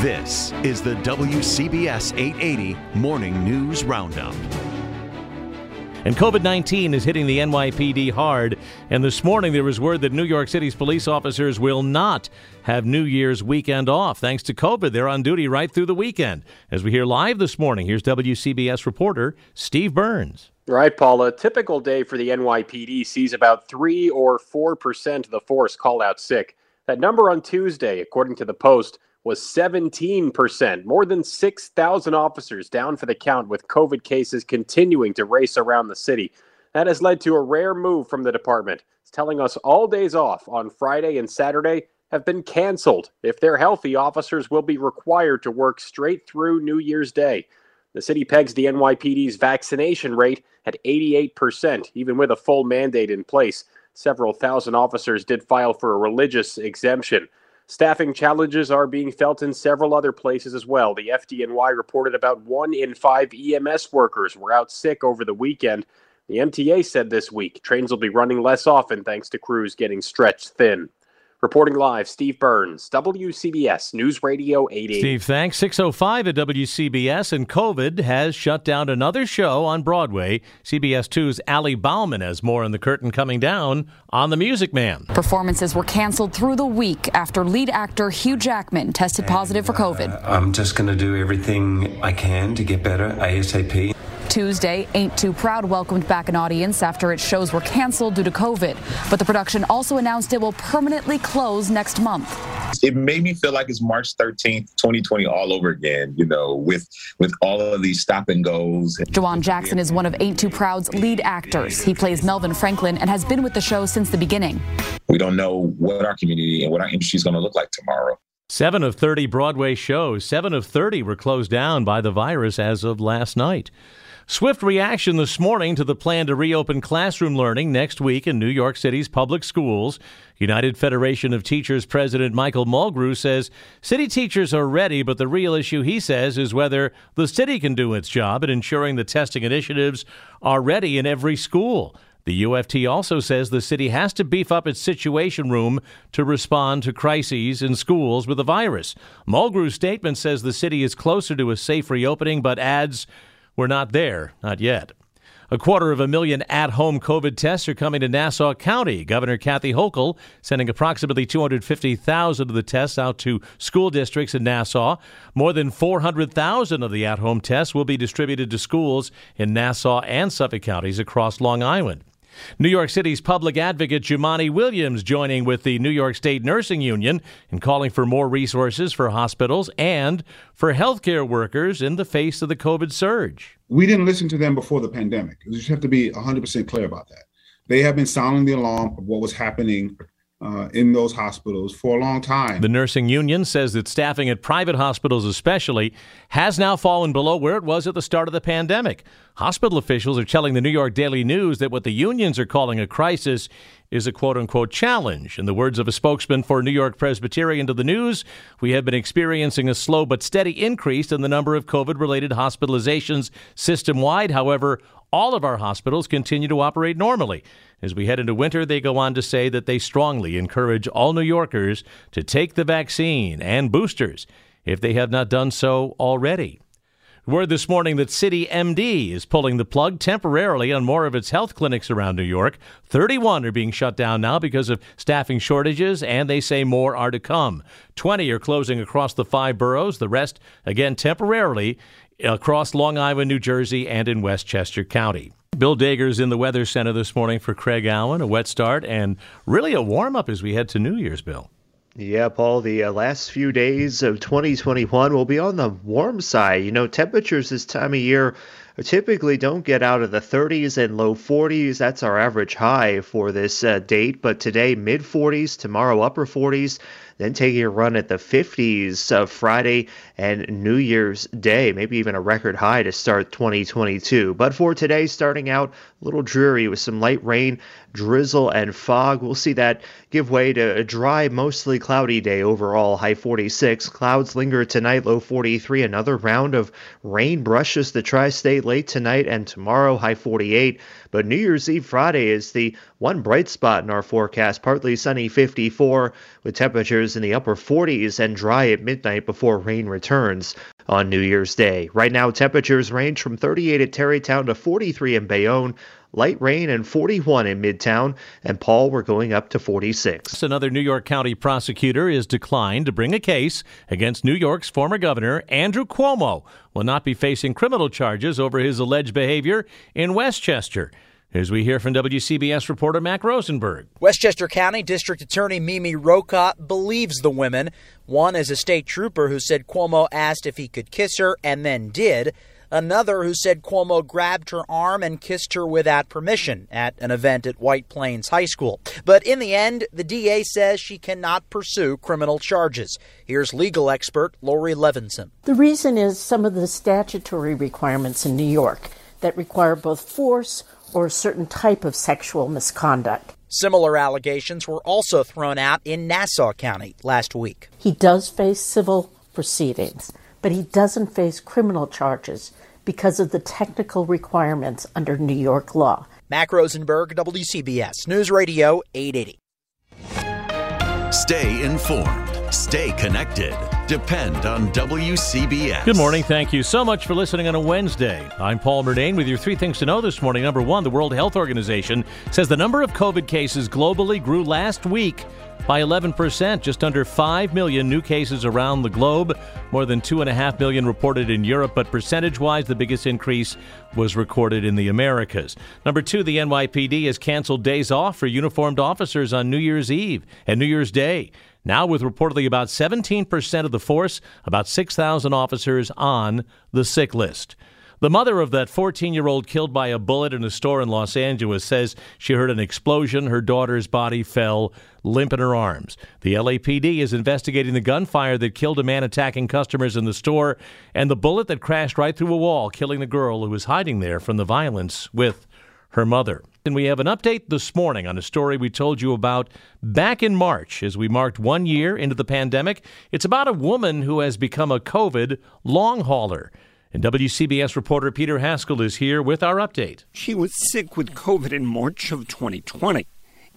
This is the WCBS 880 Morning News Roundup. And COVID 19 is hitting the NYPD hard. And this morning there was word that New York City's police officers will not have New Year's weekend off. Thanks to COVID, they're on duty right through the weekend. As we hear live this morning, here's WCBS reporter Steve Burns. Right, Paula. A typical day for the NYPD sees about 3 or 4% of the force call out sick. That number on Tuesday, according to the Post, was 17%, more than 6,000 officers down for the count with COVID cases continuing to race around the city. That has led to a rare move from the department. It's telling us all days off on Friday and Saturday have been canceled. If they're healthy, officers will be required to work straight through New Year's Day. The city pegs the NYPD's vaccination rate at 88%, even with a full mandate in place. Several thousand officers did file for a religious exemption. Staffing challenges are being felt in several other places as well. The FDNY reported about one in five EMS workers were out sick over the weekend. The MTA said this week trains will be running less often thanks to crews getting stretched thin. Reporting live, Steve Burns, WCBS News Radio 80. Steve, thanks. 605 at WCBS, and COVID has shut down another show on Broadway. CBS 2's Ali Bauman has more on the curtain coming down on The Music Man. Performances were canceled through the week after lead actor Hugh Jackman tested positive for COVID. Uh, I'm just going to do everything I can to get better ASAP. Tuesday, Ain't Too Proud welcomed back an audience after its shows were canceled due to COVID. But the production also announced it will permanently close next month. It made me feel like it's March 13th, 2020 all over again, you know, with with all of these stop and goes. Jawan Jackson is one of Ain't Too Proud's lead actors. He plays Melvin Franklin and has been with the show since the beginning. We don't know what our community and what our industry is going to look like tomorrow. Seven of 30 Broadway shows, seven of 30 were closed down by the virus as of last night. Swift reaction this morning to the plan to reopen classroom learning next week in New York City's public schools. United Federation of Teachers President Michael Mulgrew says city teachers are ready, but the real issue, he says, is whether the city can do its job at ensuring the testing initiatives are ready in every school. The UFT also says the city has to beef up its situation room to respond to crises in schools with the virus. Mulgrew's statement says the city is closer to a safe reopening, but adds we're not there, not yet. A quarter of a million at home COVID tests are coming to Nassau County. Governor Kathy Hochul sending approximately 250,000 of the tests out to school districts in Nassau. More than 400,000 of the at home tests will be distributed to schools in Nassau and Suffolk counties across Long Island. New York City's public advocate Jumaane Williams joining with the New York State Nursing Union in calling for more resources for hospitals and for healthcare workers in the face of the COVID surge. We didn't listen to them before the pandemic. We just have to be 100% clear about that. They have been sounding the alarm of what was happening uh, in those hospitals for a long time. The nursing union says that staffing at private hospitals, especially, has now fallen below where it was at the start of the pandemic. Hospital officials are telling the New York Daily News that what the unions are calling a crisis is a quote unquote challenge. In the words of a spokesman for New York Presbyterian to the News, we have been experiencing a slow but steady increase in the number of COVID related hospitalizations system wide. However, all of our hospitals continue to operate normally. As we head into winter, they go on to say that they strongly encourage all New Yorkers to take the vaccine and boosters if they have not done so already. Word this morning that CityMD is pulling the plug temporarily on more of its health clinics around New York. 31 are being shut down now because of staffing shortages, and they say more are to come. 20 are closing across the five boroughs, the rest, again, temporarily across Long Island, New Jersey, and in Westchester County. Bill Dager's in the Weather Center this morning for Craig Allen. A wet start and really a warm up as we head to New Year's, Bill. Yeah, Paul, the uh, last few days of 2021 will be on the warm side. You know, temperatures this time of year typically don't get out of the 30s and low 40s. That's our average high for this uh, date. But today, mid 40s, tomorrow, upper 40s then taking a run at the 50s uh, Friday and New Year's Day, maybe even a record high to start 2022. But for today, starting out a little dreary with some light rain, drizzle, and fog. We'll see that give way to a dry, mostly cloudy day overall, high 46. Clouds linger tonight, low 43. Another round of rain brushes the tri state late tonight and tomorrow, high 48. But New Year's Eve Friday is the one bright spot in our forecast, partly sunny 54, with temperatures in the upper 40s and dry at midnight before rain returns on New Year's Day. Right now, temperatures range from 38 at Tarrytown to 43 in Bayonne. Light rain and 41 in Midtown, and Paul, we're going up to 46. Another New York County prosecutor is declined to bring a case against New York's former governor, Andrew Cuomo, will not be facing criminal charges over his alleged behavior in Westchester. As we hear from WCBS reporter Mac Rosenberg. Westchester County District Attorney Mimi Rocah believes the women. One is a state trooper who said Cuomo asked if he could kiss her and then did. Another who said Cuomo grabbed her arm and kissed her without permission at an event at White Plains High School. But in the end, the DA says she cannot pursue criminal charges. Here's legal expert Lori Levinson. The reason is some of the statutory requirements in New York that require both force or a certain type of sexual misconduct. Similar allegations were also thrown out in Nassau County last week. He does face civil proceedings, but he doesn't face criminal charges because of the technical requirements under New York law. Mac Rosenberg, WCBS News Radio 880. Stay informed. Stay connected. Depend on WCBS. Good morning. Thank you so much for listening on a Wednesday. I'm Paul Murnane with your three things to know this morning. Number one, the World Health Organization says the number of COVID cases globally grew last week by 11%, just under 5 million new cases around the globe, more than 2.5 million reported in Europe, but percentage wise, the biggest increase was recorded in the Americas. Number two, the NYPD has canceled days off for uniformed officers on New Year's Eve and New Year's Day. Now, with reportedly about 17% of the force, about 6,000 officers on the sick list. The mother of that 14 year old killed by a bullet in a store in Los Angeles says she heard an explosion. Her daughter's body fell limp in her arms. The LAPD is investigating the gunfire that killed a man attacking customers in the store and the bullet that crashed right through a wall, killing the girl who was hiding there from the violence with her mother. And we have an update this morning on a story we told you about back in March as we marked one year into the pandemic. It's about a woman who has become a COVID long hauler. And WCBS reporter Peter Haskell is here with our update. She was sick with COVID in March of 2020.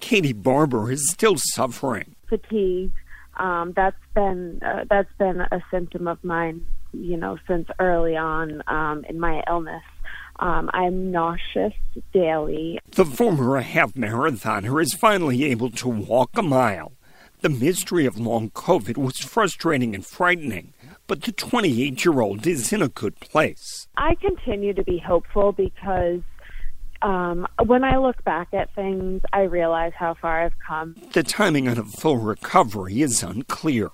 Katie Barber is still suffering. Fatigue. Um, that's been uh, that's been a symptom of mine, you know, since early on um, in my illness. Um, I'm nauseous daily. The former half marathoner is finally able to walk a mile. The mystery of long COVID was frustrating and frightening but the 28 year old is in a good place. I continue to be hopeful because um, when I look back at things, I realize how far I've come. The timing on a full recovery is unclear.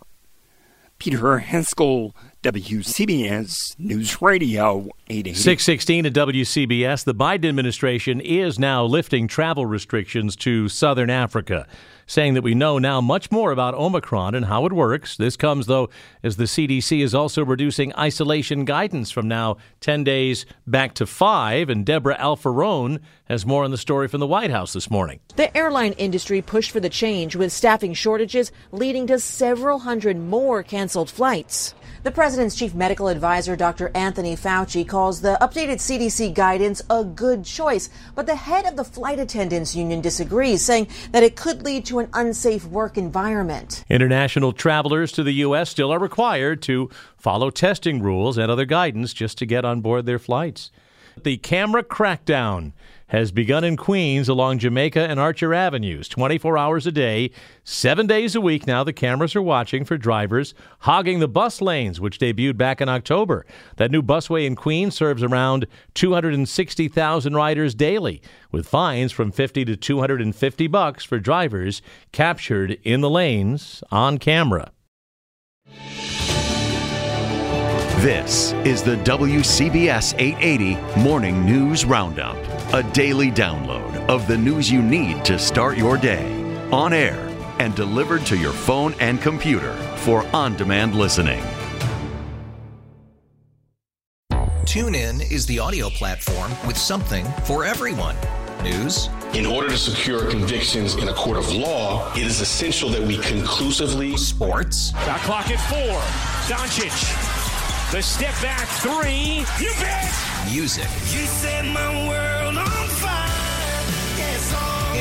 Peter Haskell, WCBS News Radio 880. 616 at WCBS. The Biden administration is now lifting travel restrictions to southern Africa saying that we know now much more about Omicron and how it works. This comes, though, as the CDC is also reducing isolation guidance from now 10 days back to five. And Debra Alfarone has more on the story from the White House this morning. The airline industry pushed for the change with staffing shortages leading to several hundred more canceled flights. The president's chief medical advisor, Dr. Anthony Fauci, calls the updated CDC guidance a good choice, but the head of the flight attendants union disagrees, saying that it could lead to an unsafe work environment. International travelers to the U.S. still are required to follow testing rules and other guidance just to get on board their flights. The camera crackdown has begun in Queens along Jamaica and Archer Avenues, 24 hours a day, seven days a week. Now the cameras are watching for drivers hogging the bus lanes, which debuted back in October. That new busway in Queens serves around 260,000 riders daily, with fines from 50 to 250 bucks for drivers captured in the lanes on camera. This is the WCBS 880 Morning News Roundup, a daily download of the news you need to start your day, on air and delivered to your phone and computer for on demand listening. TuneIn is the audio platform with something for everyone. News. In order to secure convictions in a court of law, it is essential that we conclusively. Sports. Got clock at four. Doncic. The step back three. You bet. Music. You set my world